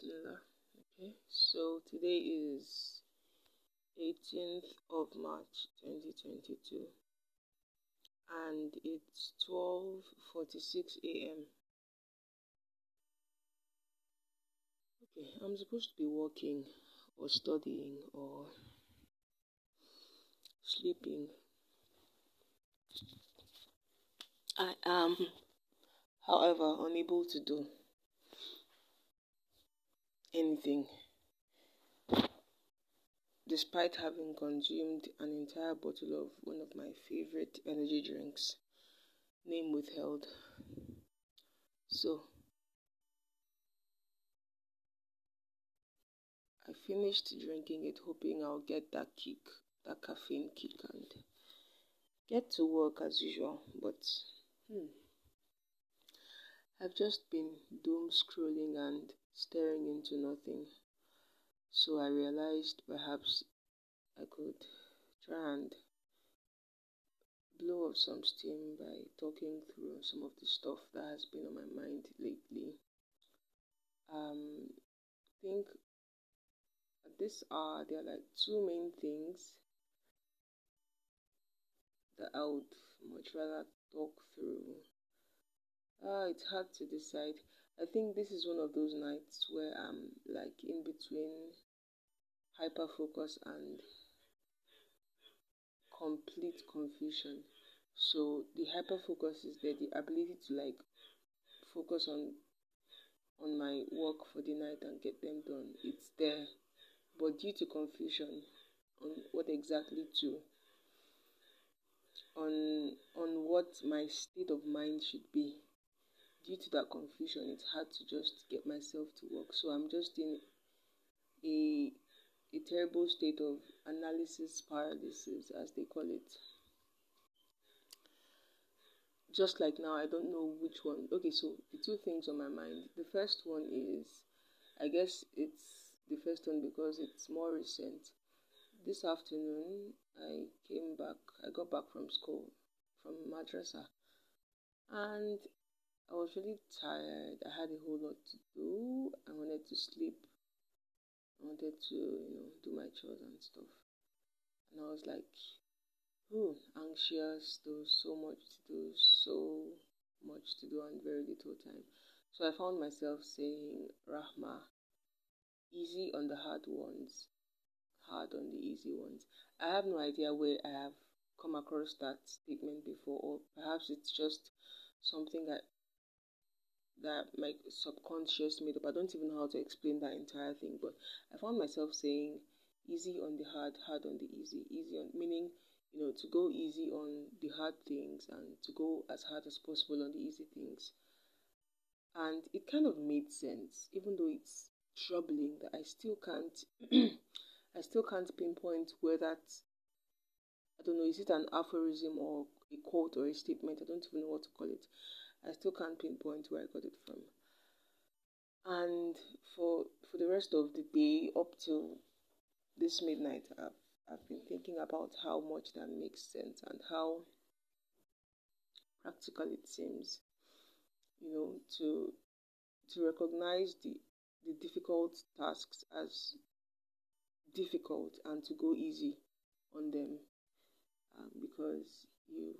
Okay, so today is 18th of March 2022 and it's 12:46 a.m. Okay, I'm supposed to be working or studying or sleeping. I am, however, unable to do anything despite having consumed an entire bottle of one of my favorite energy drinks, name withheld. So, I finished drinking it, hoping I'll get that kick, that caffeine kick, and get to work as usual. But, hmm, I've just been doom scrolling and staring into nothing. So I realized perhaps I could try and blow off some steam by talking through some of the stuff that has been on my mind lately. Um, I think at this there are like two main things that I would much rather talk through. Ah, it's hard to decide. I think this is one of those nights where I'm like in between hyper focus and complete confusion. So the hyper focus is there, the ability to like focus on on my work for the night and get them done. It's there. But due to confusion on what exactly to on on what my state of mind should be due to that confusion, it's hard to just get myself to work. So I'm just in a a terrible state of analysis paralysis, as they call it. Just like now, I don't know which one. Okay, so the two things on my mind. The first one is, I guess it's the first one because it's more recent. This afternoon, I came back, I got back from school, from madrasa, and I was really tired. I had a whole lot to do. I wanted to sleep. I wanted to, you know, do my chores and stuff. And I was like, oh, anxious. There was so much to do, so much to do, and very little time. So I found myself saying, Rahma, easy on the hard ones, hard on the easy ones. I have no idea where I have come across that statement before, or perhaps it's just something that that my subconscious made up. I don't even know how to explain that entire thing, but I found myself saying easy on the hard, hard on the easy, easy on meaning you know to go easy on the hard things and to go as hard as possible on the easy things. And it kind of made sense, even though it's troubling that I still can't I still can't pinpoint where that I don't know, is it an aphorism or a quote or a statement? I don't even know what to call it. I still can't pinpoint where I got it from. And for for the rest of the day up till this midnight, I've I've been thinking about how much that makes sense and how practical it seems. You know, to to recognize the the difficult tasks as difficult and to go easy on them um, because you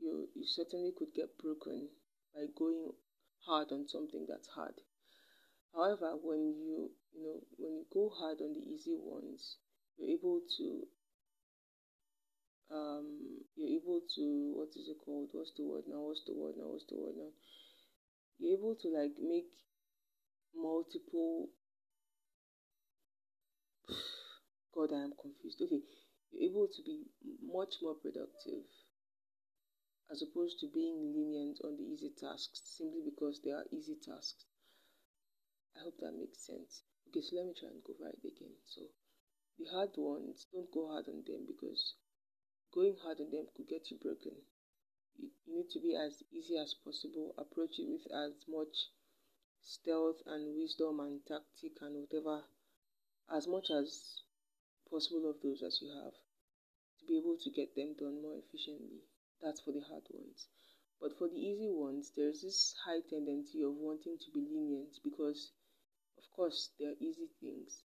you you certainly could get broken by going hard on something that's hard. However, when you you know when you go hard on the easy ones, you're able to um you're able to what is it called? What's the word now? What's the word now? What's the word now? You're able to like make multiple God I am confused. Okay, you're able to be much more productive as opposed to being lenient on the easy tasks simply because they are easy tasks. I hope that makes sense. Okay, so let me try and go right again. So, the hard ones, don't go hard on them because going hard on them could get you broken. You, need to be as easy as possible, approach it with as much stealth and wisdom and tactic and whatever, as much as possible of those as you have, to be able to get them done more efficiently. That's for the hard ones. But for the easy ones, there's this high tendency of wanting to be lenient because of course, they are easy things,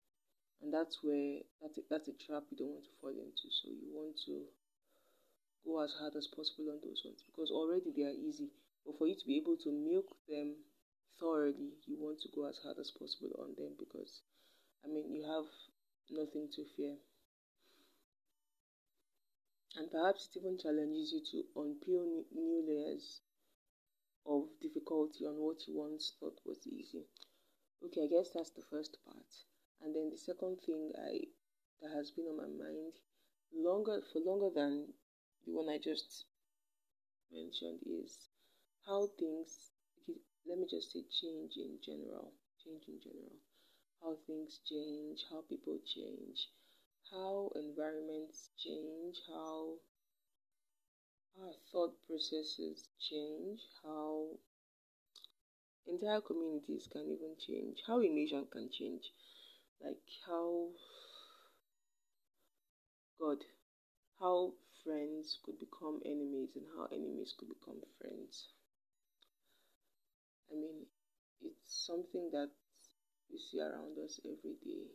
and that's where that's a, that's a trap you don't want to fall into. So you want to go as hard as possible on those ones because already they are easy. But for you to be able to milk them thoroughly, you want to go as hard as possible on them because, I mean, you have nothing to fear. And perhaps it even challenges you to unpeel new layers of difficulty on what you once thought was easy. Okay, I guess that's the first part. And then the second thing I that has been on my mind longer for longer than the one I just mentioned is how things let me just say change in general change in general how things change how people change how environments change how our thought processes change how entire communities can even change how a nation can change like how god how friends could become enemies and how enemies could become friends I mean, it's something that we see around us every day.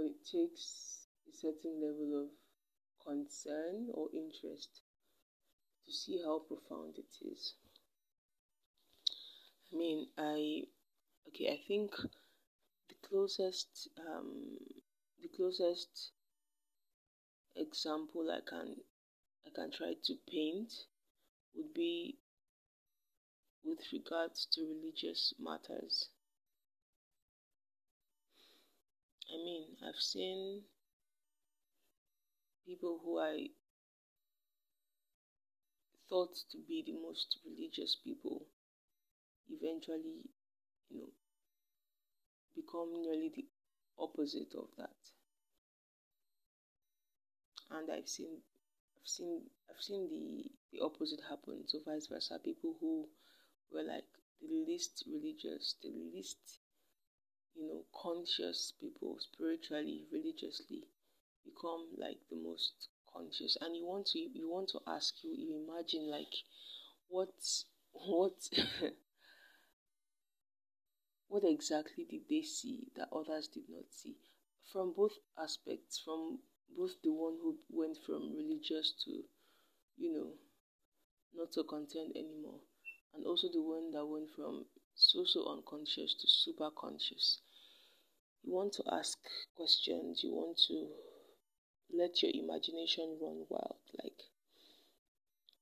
But it takes a certain level of concern or interest to see how profound it is. I mean, I okay, I think the closest um the closest example I can I can try to paint would be with regards to religious matters. I mean, I've seen people who I thought to be the most religious people eventually, you know, become nearly the opposite of that. And I've seen I've seen I've seen the the opposite happen, so vice versa. People who were like the least religious, the least, you know, conscious people spiritually, religiously become like the most conscious. And you want to you want to ask you, you imagine like what what what exactly did they see that others did not see? From both aspects, from both the one who went from religious to, you know, not so content anymore, and also the one that went from so so unconscious to super conscious. You want to ask questions, you want to let your imagination run wild. Like,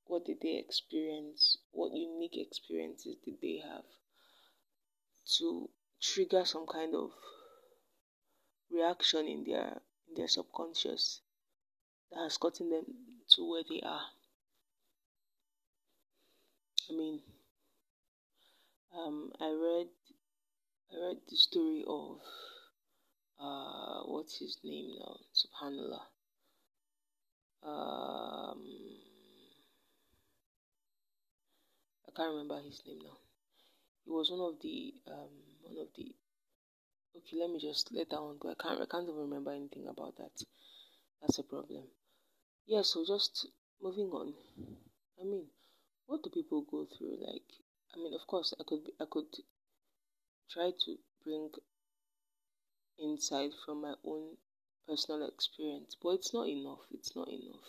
what did they experience? What unique experiences did they have to trigger some kind of reaction in their in their subconscious that has gotten them to where they are? I mean, um, I read I read the story of uh, what's his name now? Subhanallah. Um, I can't remember his name now. He was one of the um, one of the. Okay, let me just let that one go. I can't I can't even remember anything about that. That's a problem. Yeah, so just moving on. I mean, what do people go through? Like, I mean, of course, I could I could try to bring insight from my own personal experience, but it's not enough. It's not enough.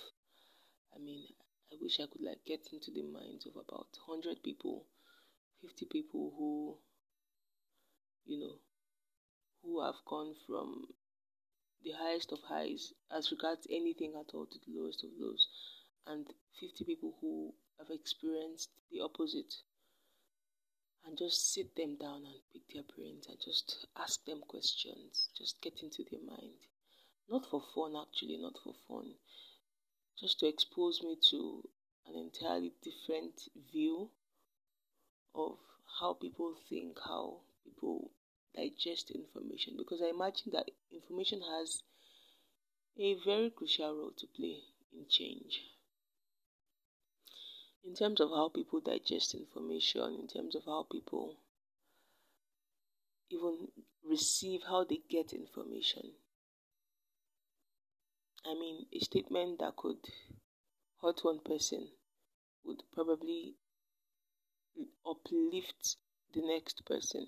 I mean, I wish I could like get into the minds of about 100 people, 50 people who, you know, who have gone from the highest of highs as regards anything at all to the lowest of lows, and 50 people who have experienced the opposite and just sit them down and pick their brains and just ask them questions, just get into their mind. Not for fun, actually, not for fun, just to expose me to an entirely different view of how people think, how people digest information. Because I imagine that information has a very crucial role to play in change in terms of how people digest information, in terms of how people even receive, how they get information. I mean, a statement that could hurt one person would probably uplift the next person.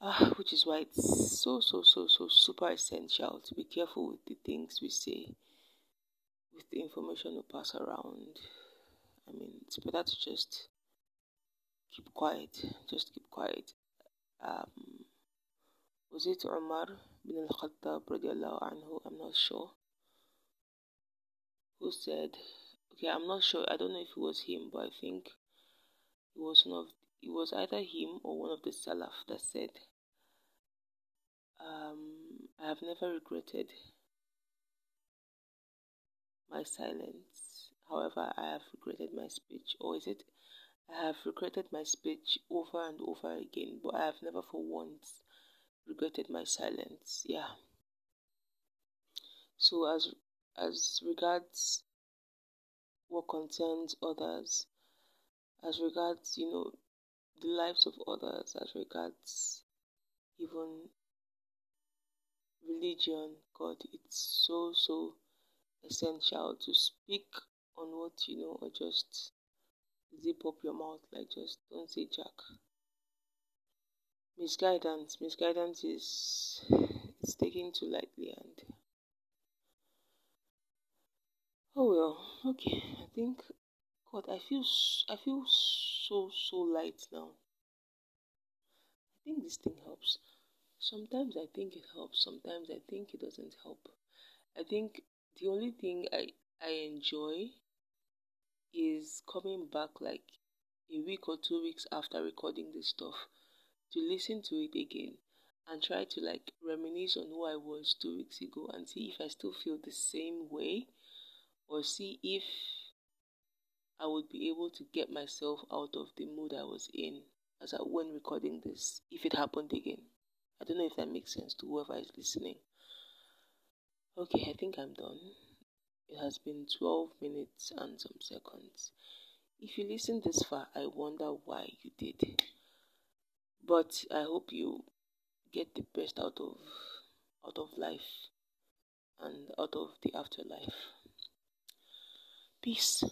Ah, which is why it's so, so, so, so super essential to be careful with the things we say, with the information we pass around. I mean, it's better to just keep quiet, just keep quiet. Um, was it Umar bin al-Khattab radiallahu anhu? I'm not sure. Who said, okay, I'm not sure, I don't know if it was him, but I think it was one of, it was either him or one of the Salaf that said, um, I have never regretted my silence. However, I have regretted my speech. Or is it, I have regretted my speech over and over again, but I have never for once regretted my silence. Yeah. So as as regards what concerns others, as regards, you know, the lives of others, as regards even religion, God, it's so, so essential to speak on what you know or just zip up your mouth, like just don't say jack. Misguidance, misguidance is it's taken too lightly and oh well, okay. I think God, I feel I feel so so light now. I think this thing helps. Sometimes I think it helps. Sometimes I think it doesn't help. I think the only thing I I enjoy is coming back like a week or two weeks after recording this stuff to listen to it again and try to like reminisce on who I was two weeks ago and see if I still feel the same way or see if I would be able to get myself out of the mood I was in as I when recording this if it happened again. I don't know if that makes sense to whoever is listening. Okay, I think I'm done. It has been 12 minutes and some seconds. If you listen this far, I wonder why you did. But I hope you get the best out of out of life and out of the afterlife. Peace.